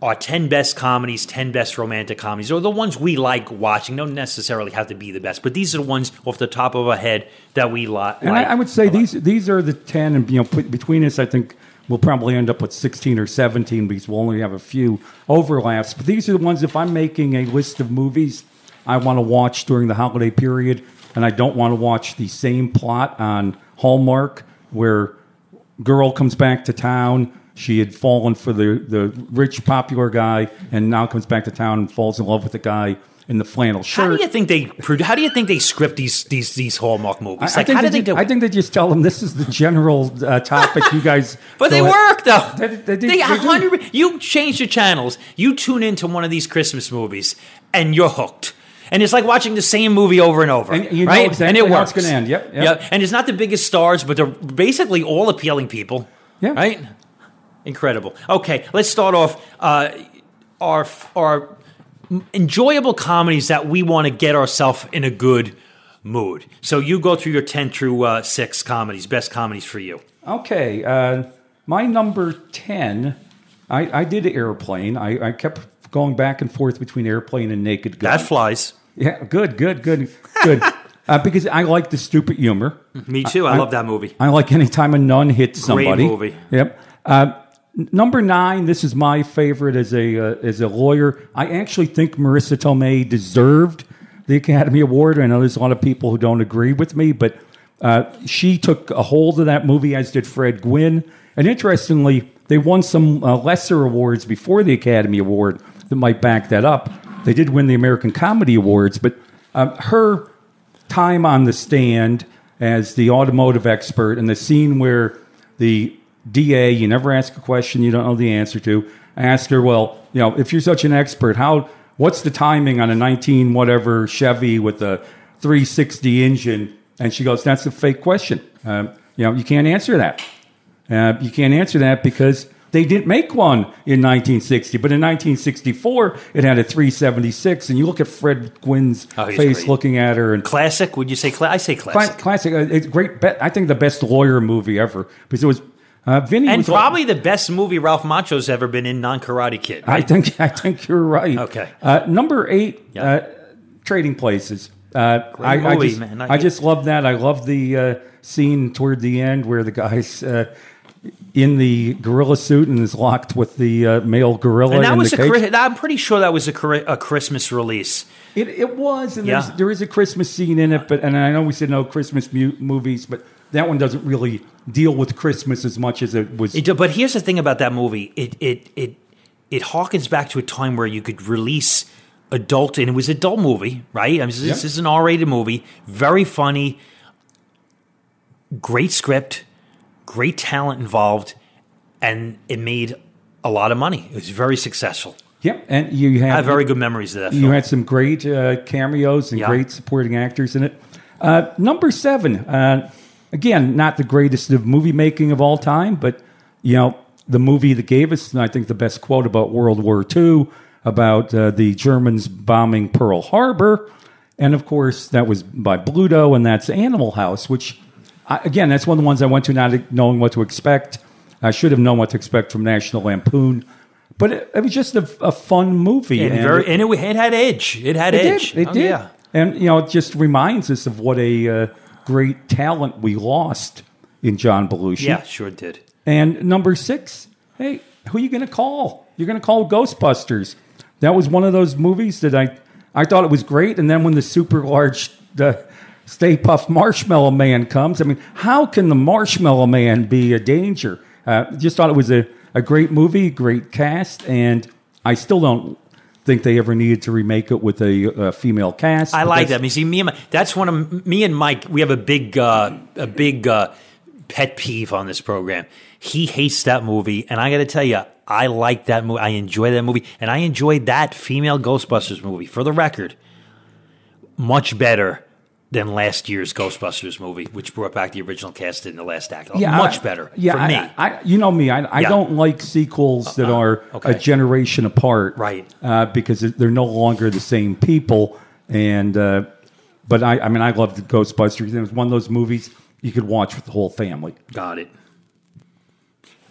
Our 10 best comedies, 10 best romantic comedies, or the ones we like watching. Don't necessarily have to be the best, but these are the ones off the top of our head that we li- like. And I, I would say these these are the ten, and you know, between us, I think we'll probably end up with sixteen or seventeen because we'll only have a few overlaps. But these are the ones. If I'm making a list of movies I want to watch during the holiday period, and I don't want to watch the same plot on Hallmark, where girl comes back to town, She had fallen for the, the rich, popular guy, and now comes back to town and falls in love with the guy in the flannel shirt. How do you think they? How do you think they script these these these Hallmark movies? I, Like, think how do they, they do? I think they just tell them this is the general uh, topic. You guys, But they ahead. work though. They- they- they- They they. 100 You change the channels. You tune into one of these Christmas movies, and you're hooked. And it's like watching the same movie over and over, And you know right? exactly and it works. it's gonna end. Yep, yep. And it's not the biggest stars, but they're basically all appealing people. Yeah. Right. Incredible. Okay, let's start off uh, our our enjoyable comedies that we want to get ourselves in a good mood. So you go through your ten through uh, six comedies, best comedies for you. Okay, uh, my number ten. I, I did airplane. I, I kept going back and forth between airplane and Naked Gun. That flies. yeah, good, good, good, good. uh, because I like the stupid humor. Me too. I, love that movie. I like anytime a nun hits Great somebody. movie. Yep. Uh, n- number nine. This is my favorite as a uh, as a lawyer. I actually think Marisa Tomei deserved the Academy Award. I know there's a lot of people who don't agree with me, but uh, she took a hold of that movie, as did Fred Gwynne. And interestingly, they won some uh, lesser awards before the Academy Award that might back that up. They did win the American Comedy Awards, but uh, her time on the stand as the automotive expert and the scene where the DA, you never ask a question you don't know the answer to, I ask her, well, you know, if you're such an expert, how, what's the timing on a 19 whatever Chevy with a 360 engine? And she goes, that's a fake question. Um, you know, you can't answer that. Uh, you can't answer that because they didn't make one in 1960, but in 1964 it had a 376. And you look at Fred Gwynne's Oh, face great. looking at her, and Classic? Would you say? Cla- I say Cla- classic. classic. Uh, it's great. Be- I think the best lawyer movie ever because it was uh, Vinny and probably the best movie Ralph Macchio's ever been in, Non Karate Kid. I think I think you're right. Okay. Uh, number eight, Yeah. uh, Trading Places. Uh, I, I movie, just, man. I I, just love that. I love the uh, scene toward the end where the guy's uh, in the gorilla suit and is locked with the uh, male gorilla. and that in was a. Chri- I'm pretty sure that was a, Chri- a Christmas release. It, it was, and Yeah. there is a Christmas scene in it, but and I know we said no Christmas mu- movies, but that one doesn't really deal with Christmas as much as it was. It, but here's the thing about that movie. It it it it harkens back to a time where you could release adult, and it was an adult movie, right? I mean, this, Yeah. is an R-rated movie, very funny, great script, great talent involved, and it made a lot of money. It was very successful. Yep, and you had I have very good memories of that you had some great uh, cameos and Yeah. great supporting actors in it. Uh, number seven, uh, again, not the greatest of movie making of all time, but you know the movie that gave us, I think, the best quote about World War II, about uh, the Germans bombing Pearl Harbor, and of course that was by Bluto, and that's Animal House, which I, again, that's one of the ones I went to not knowing what to expect. I should have known what to expect from National Lampoon. But it, it was just a, a fun movie, and, and very, it- and it, it had edge. It had it edge. did. It Oh, did. Yeah. And you know, it just reminds us of what a uh, great talent we lost in John Belushi. Yeah, sure did. And number six, hey, who are you going to call? You're going to call Ghostbusters. That was one of those movies that I I thought it was great, and then when the super large the Stay Puft Marshmallow Man comes, I mean, how can the Marshmallow Man be a danger? Uh, just thought it was a, a great movie, great cast, and I still don't think they ever needed to remake it with a, a female cast. I like that. I mean, see, me and my, that's one of me and Mike. We have a big, uh, a big uh, pet peeve on this program. He hates that movie, and I got to tell you, I like that movie. I enjoy that movie, and I enjoyed that female Ghostbusters movie. For the record, much better than last year's Ghostbusters movie, which brought back the original cast in the last act. Yeah, much I- better Yeah, for I, me. I, you know me. I, I Yeah. don't like sequels that are okay. a generation apart, Right. Uh, because they're no longer the same people. And uh, but I, I mean, I love the Ghostbusters. It was one of those movies you could watch with the whole family. Got it.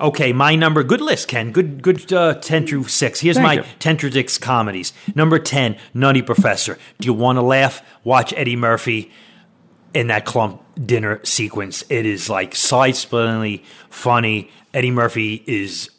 Okay, my number. Good list, Ken. Good, good. Uh, ten through six. Here's Thank my you. ten through six comedies. Number ten, Nutty Professor. Do you want to laugh? Watch Eddie Murphy in that Klump dinner sequence. It is like side-splittingly funny. Eddie Murphy is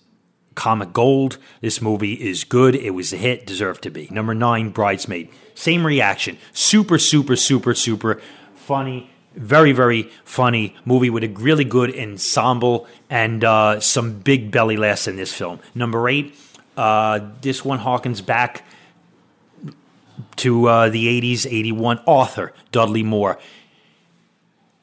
comic gold. This movie is good. It was a hit. Deserved to be. Number nine, Bridesmaid. Same reaction. Super, super, super, super funny. Very, very funny movie with a really good ensemble and uh, some big belly laughs in this film. Number eight, uh, this one harkens back to uh, the 80s, 81 Arthur Dudley Moore.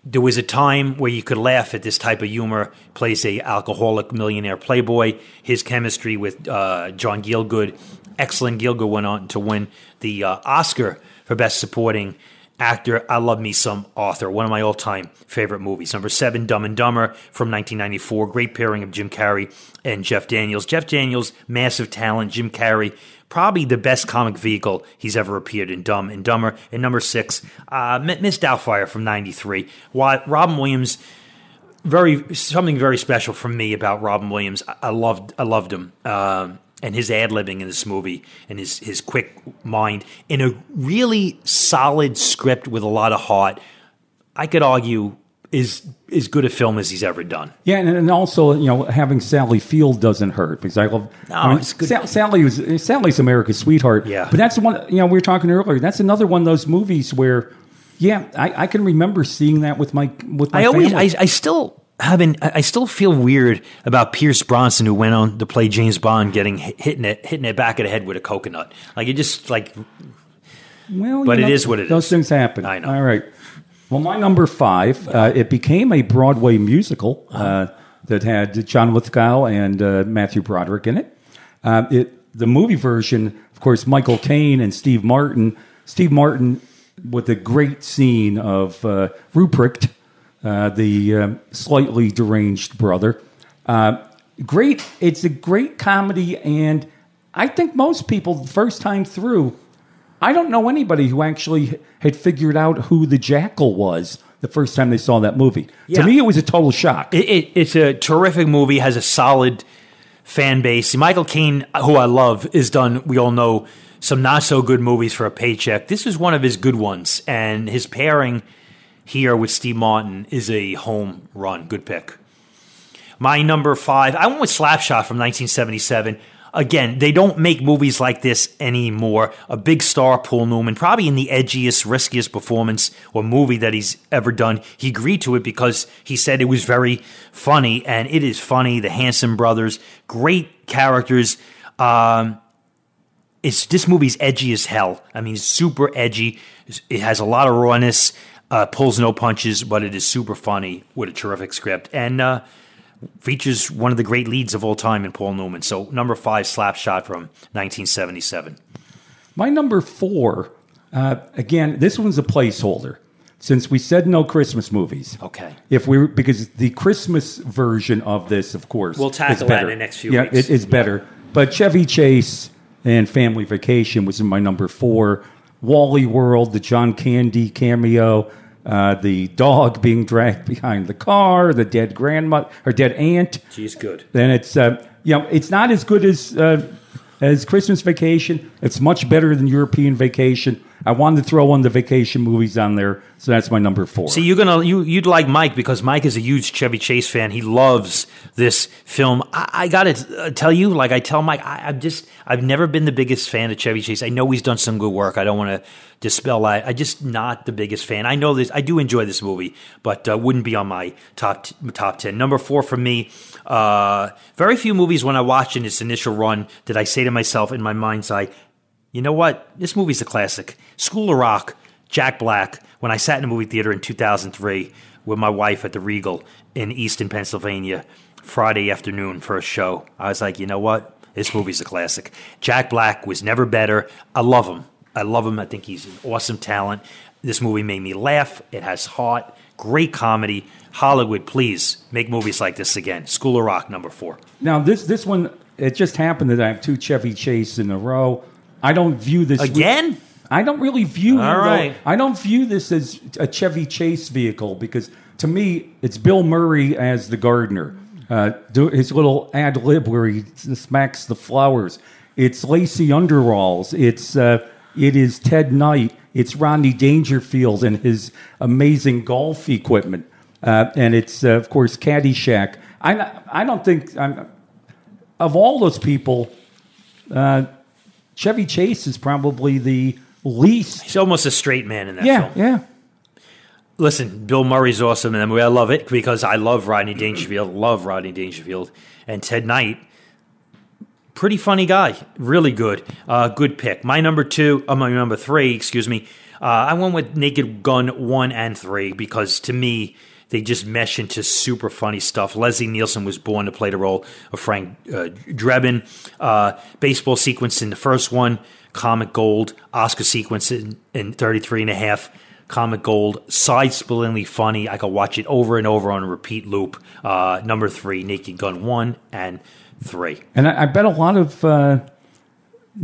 There was a time where you could laugh at this type of humor. Plays a alcoholic millionaire playboy. His chemistry with uh, John Gielgud, excellent. Gielgud went on to win the uh, Oscar for Best Supporting Actor. I love me some Arthur, one of my all-time favorite movies. Number seven, Dumb and Dumber from 1994. Great pairing of Jim Carrey and Jeff Daniels. Jeff Daniels, massive talent. Jim Carrey, probably the best comic vehicle he's ever appeared in Dumb and Dumber. And number six, uh, Miss Doubtfire from 93. Why, Robin Williams, very something very special for me about Robin Williams. I, loved I loved him. Um, and his ad libbing in this movie and his his quick mind in a really solid script with a lot of heart. I could argue is as good a film as he's ever done. Yeah, and, and also you know having Sally Field doesn't hurt because I love. No, I mean, it's good. Sa- Sally was Sally's America's sweetheart. Yeah. but that's one. You know, we were talking earlier. That's another one of those movies where, yeah, I, I can remember seeing that with my with my I always. I, I still haven't I I still feel weird about Pierce Brosnan who went on to play James Bond getting hitting it hitting it back of the head with a coconut. Like it just like Well, But it know, is what it those things happen. I know. All right. Well, my number five, uh, it became a Broadway musical uh, that had John Lithgow and uh, Matthew Broderick in it. Um, it. The movie version, of course, Michael Caine and Steve Martin. Steve Martin with the great scene of uh, Ruprecht, uh, the um slightly deranged brother. Uh, great. It's a great comedy, and I think most people, the first time through, I don't know anybody who actually had figured out who the jackal was the first time they saw that movie. Yeah. To me, it was a total shock. it, it, it's a terrific movie. Has a solid fan base. Michael Caine, who I love, is done. We all know some not so good movies for a paycheck. This is one of his good ones, and his pairing here with Steve Martin is a home run. Good pick. My number five, I went with Slapshot from 1977. Again, they don't make movies like this anymore. A big star, Paul Newman, probably in the edgiest, riskiest performance or movie that he's ever done. He agreed to it because he said it was very funny, and it is funny. The Hanson brothers, great characters. Um, it's this movie's edgy as hell. I mean, super edgy. It has a lot of rawness, uh, pulls no punches, but it is super funny with a terrific script and uh, features one of the great leads of all time in Paul Newman. So number five, Slapshot from 1977. My number four, uh, again, this one's a placeholder. Since we said no Christmas movies. Okay. If we because the Christmas version of this, of course, We'll tackle that in the next few yeah, weeks. it is better. But Chevy Chase and Family Vacation was in my number four. Wally World, the John Candy cameo, uh, the dog being dragged behind the car, the dead grandmother or dead aunt. She's good. Then it's uh, you know it's not as good as uh, as Christmas Vacation. It's much better than European Vacation. I wanted to throw one of the vacation movies on there, so that's my number four. See, you're gonna you you'd like Mike because Mike is a huge Chevy Chase fan. He loves this film. I, I gotta uh, tell you, like I tell Mike, I, I'm just I've never been the biggest fan of Chevy Chase. I know he's done some good work. I don't want to dispel that. I just not the biggest fan. I know this. I do enjoy this movie, but uh, wouldn't be on my top t- top ten. Number four for me. Uh, very few movies when I watched in its initial run did I say to myself in my mind's eye, you know what? This movie's a classic. School of Rock, Jack Black. When I sat in a movie theater in 2003 with my wife at the Regal in Easton, Pennsylvania, Friday afternoon for a show, I was like, you know what? This movie's a classic. Jack Black was never better. I love him. I love him. I think he's an awesome talent. This movie made me laugh. It has heart. Great comedy. Hollywood, please make movies like this again. School of Rock, number four. now this this one it just happened that I have two Chevy Chase in a row. I don't view this Again? I don't really view All though, right. I don't view this as a Chevy Chase vehicle because to me it's Bill Murray as the gardener. Uh, do his little ad lib where he smacks the flowers. It's Lacey Underalls. It's uh, it is Ted Knight. It's Rodney Dangerfield and his amazing golf equipment. Uh, and it's uh, of course Caddyshack. I I don't think I'm, of all those people, uh, Chevy Chase is probably the least He's almost a straight man in that yeah, film. yeah. listen, Bill Murray's awesome in that movie. I love it because I love Rodney Dangerfield, love Rodney Dangerfield, and Ted Knight. Pretty funny guy, really good, uh, good pick. My number two, uh, my number three, excuse me. Uh, I went with Naked Gun one and three because to me they just mesh into super funny stuff. Leslie Nielsen was born to play the role of Frank uh, Drebin. Uh, baseball sequence in the first one, comic gold. Oscar sequence in, in 33 and a half comic gold, side splittingly funny. I could watch it over and over on a repeat loop. Uh, number three, Naked Gun one and three. And I, I bet a lot of uh,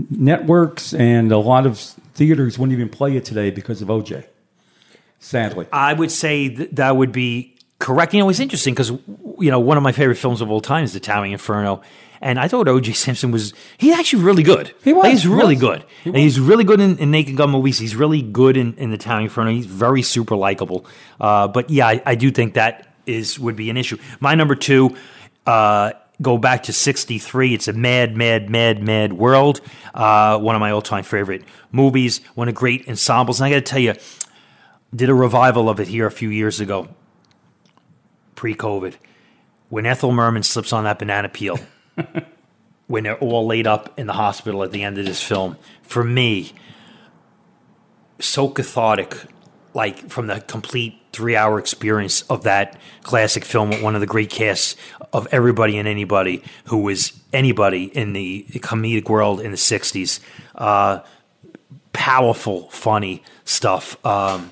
networks and a lot of theaters wouldn't even play it today because of OJ. Sadly, I would say th- that would be correct. You know, it's interesting because you know one of my favorite films of all time is The Towering Inferno. And I thought O.J. Simpson was he's actually really good. He was. Like, he's He really was. good. He and he's really good in, in Naked Gun movies. He's really good in, in the Town Inferno. He's very super likable. Uh, but yeah, I, I do think that is would be an issue. My number two, uh, go back to '63. It's a mad, mad, mad, mad world. Uh, one of my all time favorite movies. One of great ensembles. And I got to tell you, did a revival of it here a few years ago, pre-COVID, when Ethel Merman slips on that banana peel when they're all laid up in the hospital at the end of this film. For me, so cathartic, like from the complete three hour experience of that classic film with one of the great casts of everybody and anybody who was anybody in the comedic world in the 60s. Uh, powerful, funny stuff. Um,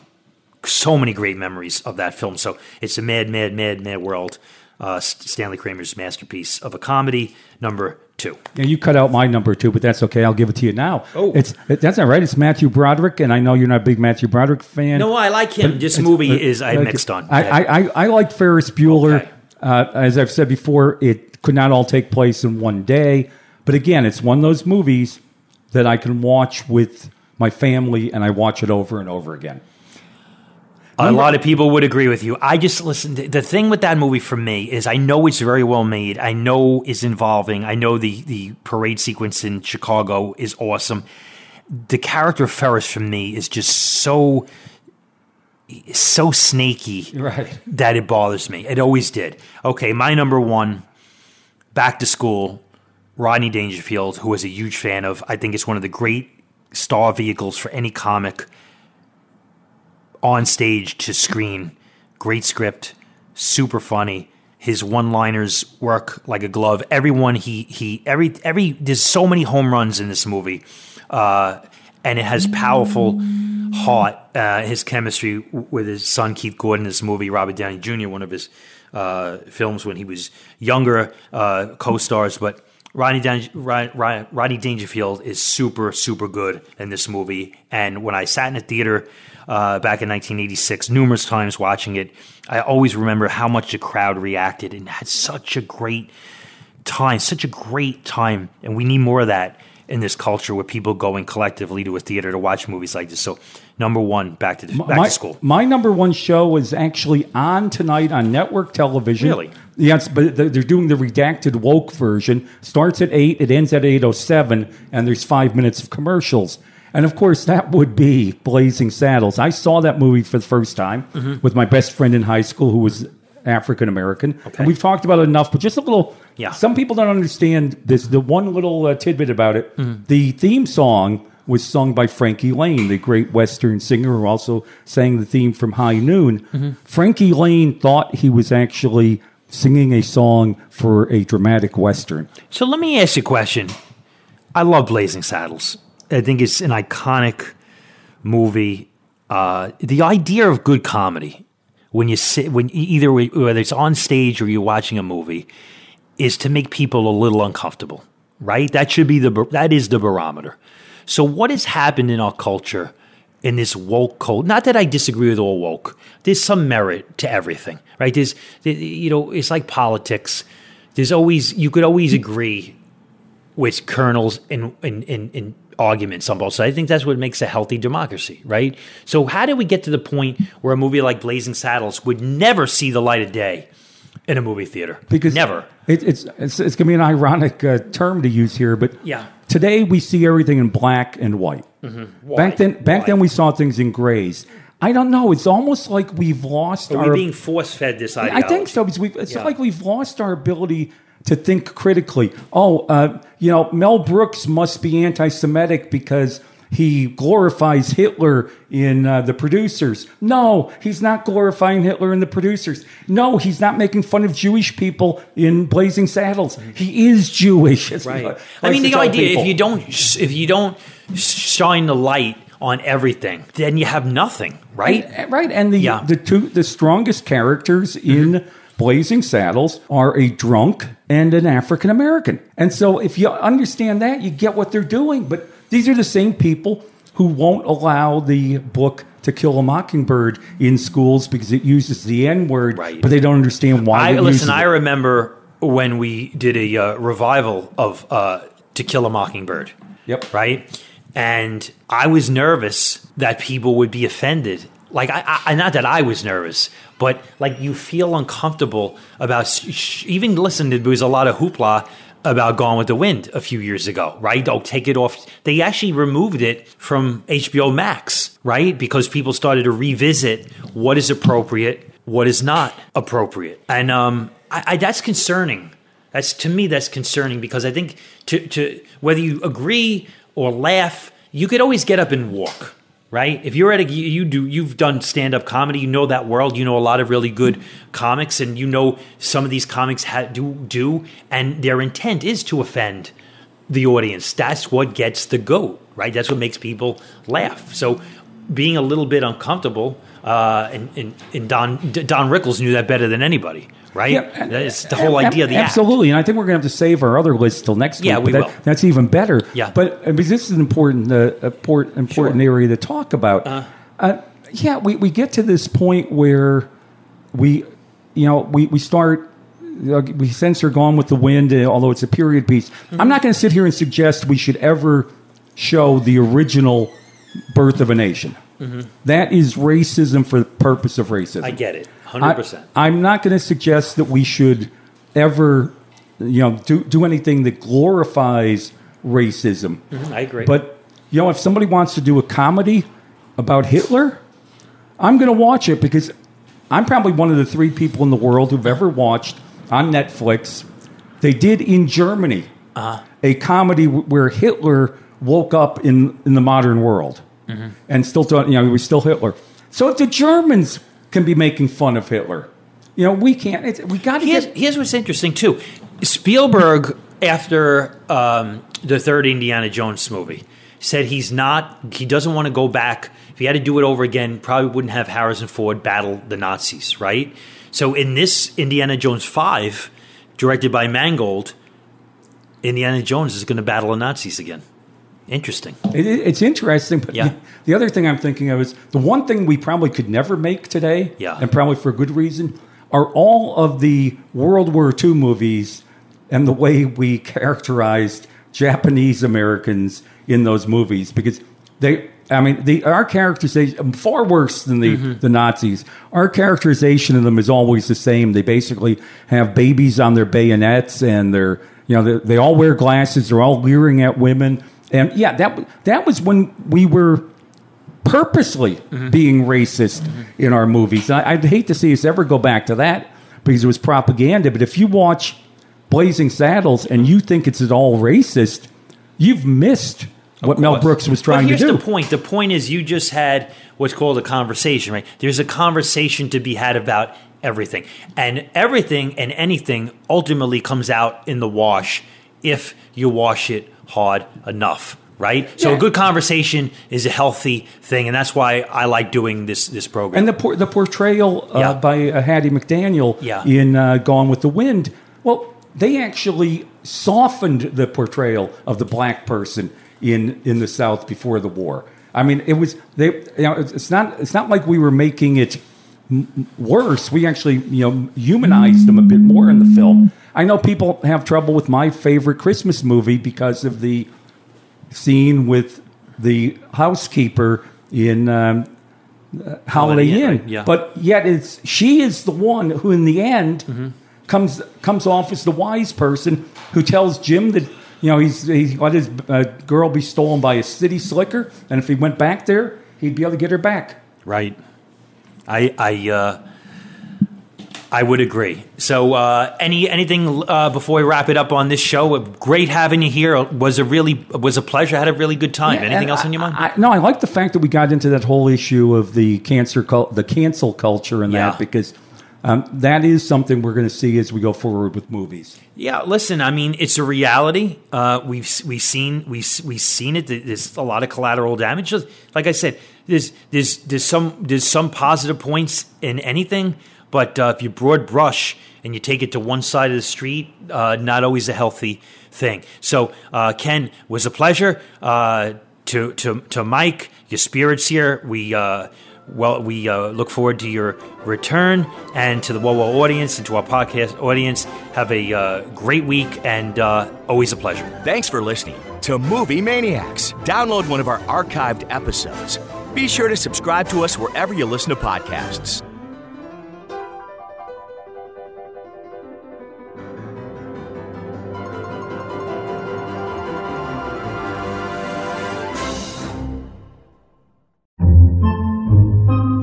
so many great memories of that film. So it's a mad, mad, mad, mad world. Uh, Stanley Kramer's masterpiece of a comedy, number two. Yeah, you cut out my number two, but that's okay. I'll give it to you now. Oh. it's it, that's all right. It's Matthew Broderick, and I know you're not a big Matthew Broderick fan. No, I like him. This movie is I mixed on. I, I, I, I like Ferris Bueller. Okay. Uh, as I've said before, it could not all take place in one day. But again, it's one of those movies that I can watch with my family, and I watch it over and over again. A lot of people would agree with you. I just listen. The thing with that movie for me is I know it's very well made. I know it's involving. I know the the parade sequence in Chicago is awesome. The character of Ferris for me is just so so snaky Right. that it bothers me. It always did. Okay, my number one, back to school, Rodney Dangerfield, who was a huge fan of. I think it's one of the great star vehicles for any comic on stage to screen. Great script, super funny. His one-liners work like a glove. Everyone he he every every there's so many home runs in this movie, uh, and it has powerful heart. Uh, his chemistry with his son Keith Gordon this movie, Robert Downey Jr. One of his uh, films when he was younger, uh, co-stars, but. Rodney, Dan- Rod- Rod- Rodney Dangerfield is super, super good in this movie. And when I sat in a theater uh, back in 1986, numerous times watching it, I always remember how much the crowd reacted and had such a great time, such a great time. And we need more of that in this culture where people going collectively to a theater to watch movies like this. So, number one, back to, back my, to school. My number one show is actually on tonight on network television. Really? Yes, but they're they're doing the redacted woke version. Starts at eight, it ends at eight oh seven, and there's five minutes of commercials. And of course, that would be Blazing Saddles. I saw that movie for the first time Mm-hmm. with my best friend in high school, who was African American. And we've talked about it enough, but just a little. Yeah. Some people don't understand this. The one little uh, tidbit about it: Mm-hmm. the theme song was sung by Frankie Laine, the great Western singer who also sang the theme from High Noon. Mm-hmm. Frankie Laine thought he was actually singing a song for a dramatic Western. So let me ask you a question. I love Blazing Saddles. I think it's an iconic movie. Uh, the idea of good comedy, when you sit, when either whether it's on stage or you're watching a movie, is to make people a little uncomfortable, right? That should be the that is the barometer. So what has happened in our culture in this woke cult? Not that I disagree with all woke. There's some merit to everything, right? There's you know it's like politics. There's always you could always agree with kernels in, in, in, in arguments on both sides. I think that's what makes a healthy democracy, right? So how did we get to the point where a movie like Blazing Saddles would never see the light of day in a movie theater? Because never. it, it's it's, it's going to be an ironic uh, term to use here, but Yeah. today we see everything in black and white. Back then, back Why? then we saw things in grays. I don't know. It's almost like we've lost Are our. we being force fed this I think so because we've, it's Yeah. like we've lost our ability to think critically. Oh, uh, you know, Mel Brooks must be anti-Semitic because he glorifies Hitler in uh, the producers. No, he's not glorifying Hitler in the producers. No, he's not making fun of Jewish people in Blazing Saddles. He is Jewish. Right. like- I mean, the idea people. if you don't if you don't shine the light on everything, then you have nothing, right? And- right, and the Yeah. Mm-hmm. the two the strongest characters in Blazing Saddles are a drunk and an African American. And so if you understand that, you get what they're doing. But these are the same people who won't allow the book to kill a mockingbird in schools because it uses the N word, Right. but they don't understand why. I it listen. I remember when we did a uh, revival of uh, To Kill a Mockingbird. Yep. Right, and I was nervous that people would be offended. Like I, I not that I was nervous, but like you feel uncomfortable about sh- even listen. to There was a lot of hoopla about Gone with the Wind a few years ago, right? Oh, take it off. They actually removed it from HBO Max, right? Because people started to revisit what is appropriate, what is not appropriate, and um, I, I, that's concerning. That's to me that's concerning because I think to, to whether you agree or laugh, you could always get up and walk, right? If you're at a you, do you've done stand up comedy, you know that world, you know a lot of really good comics, and you know some of these comics ha- do do, and their intent is to offend the audience. That's what gets the goat, right? That's what makes people laugh. So being a little bit uncomfortable, uh, and, and, and Don Don Rickles knew that better than anybody, right? That's the whole idea of the act. absolutely, and I think we're going to have to save our other list till next Yeah, week. we that- will. That's even better. Yeah. but uh, because this is an important, uh, important, important area to talk about. Uh, yeah, we, we get to this point where we, you know, we we start. uh, We censor Gone with the Wind, uh, although it's a period piece. Mm-hmm. I'm not going to sit here and suggest we should ever show the original Birth of a Nation. That is racism for the purpose of racism. Mm-hmm. I get it, hundred percent. I, am not going to suggest that we should ever, you know, do do anything that glorifies racism. Mm-hmm. I agree. But you know, if somebody wants to do a comedy about Hitler, I'm going to watch it because I'm probably one of the three people in the world who've ever watched on Netflix. They did in Germany uh-huh. a comedy w- where Hitler woke up in, in the modern world mm-hmm. and still thought, you know, he was still Hitler. So if the Germans can be making fun of Hitler, you know, we can't. It's, we got to here's, get. here's what's interesting too. Spielberg, after um, the third Indiana Jones movie, said he's not. He doesn't want to go back. If he had to do it over again, probably wouldn't have Harrison Ford battle the Nazis, right? So in this Indiana Jones five, directed by Mangold, Indiana Jones is going to battle the Nazis again. Interesting. It, it- it's interesting, but Yeah. the, the other thing I'm thinking of is the one thing we probably could never make today, Yeah. and probably for a good reason, are all of the World War II movies and the way we characterized Japanese Americans in those movies because they. I mean, the, our characterization far worse than the, Mm-hmm. the Nazis. Our characterization of them is always the same. They basically have babies on their bayonets, and they're you know they, they all wear glasses. They're all leering at women, and yeah, that that was when we were purposely mm-hmm. being racist in our movies. I, I'd hate to see us ever go back to that because it was propaganda. But if you watch Blazing Saddles and you think it's at all racist, you've missed what Mel. Brooks was trying to do. Here's the point. The point is you just had what's called a conversation, right? There's a conversation to be had about everything. And everything and anything ultimately comes out in the wash if you wash it hard enough. Right, so Yeah. a good conversation is a healthy thing, and that's why I like doing this this program. And the por- the portrayal uh, Yeah. by uh, Hattie McDaniel Yeah. in uh, Gone with the Wind, well, they actually softened the portrayal of the black person in in the South before the war. I mean, it was they. You know, it's not it's not like we were making it m- worse. We actually you know humanized them a bit more in the film. I know people have trouble with my favorite Christmas movie because of the scene with the housekeeper in um, uh, Holiday Inn, Inn. right, yeah. But yet, it's she is the one who, in the end, Mm-hmm. comes comes off as the wise person who tells Jim that you know he's he let his uh, girl be stolen by a city slicker, and if he went back there, he'd be able to get her back. Right. I I uh, I would agree. So, uh, any anything uh, before we wrap it up on this show? Great having you here. Was a really was a pleasure. I had a really good time. Yeah, anything else on your mind? I, I, no, I like the fact that we got into that whole issue of the cancer, cul- the cancel culture, and Yeah. that because um, that is something we're going to see as we go forward with movies. Yeah, listen. I mean, it's a reality. Uh, we've we've seen we we've seen it. There's a lot of collateral damage. Like I said, there's there's there's some there's some positive points in anything, but uh, if you broad brush and you take it to one side of the street, uh, not always a healthy thing. So, uh, Ken, was a pleasure. Uh, to to to Mike, your spirits here. We. Uh, well, we uh, look forward to your return and to the Whoa audience and to our podcast audience. Have a great week and always a pleasure. Thanks for listening to Movie Maniacs. Download one of our archived episodes. Be sure to subscribe to us wherever you listen to podcasts.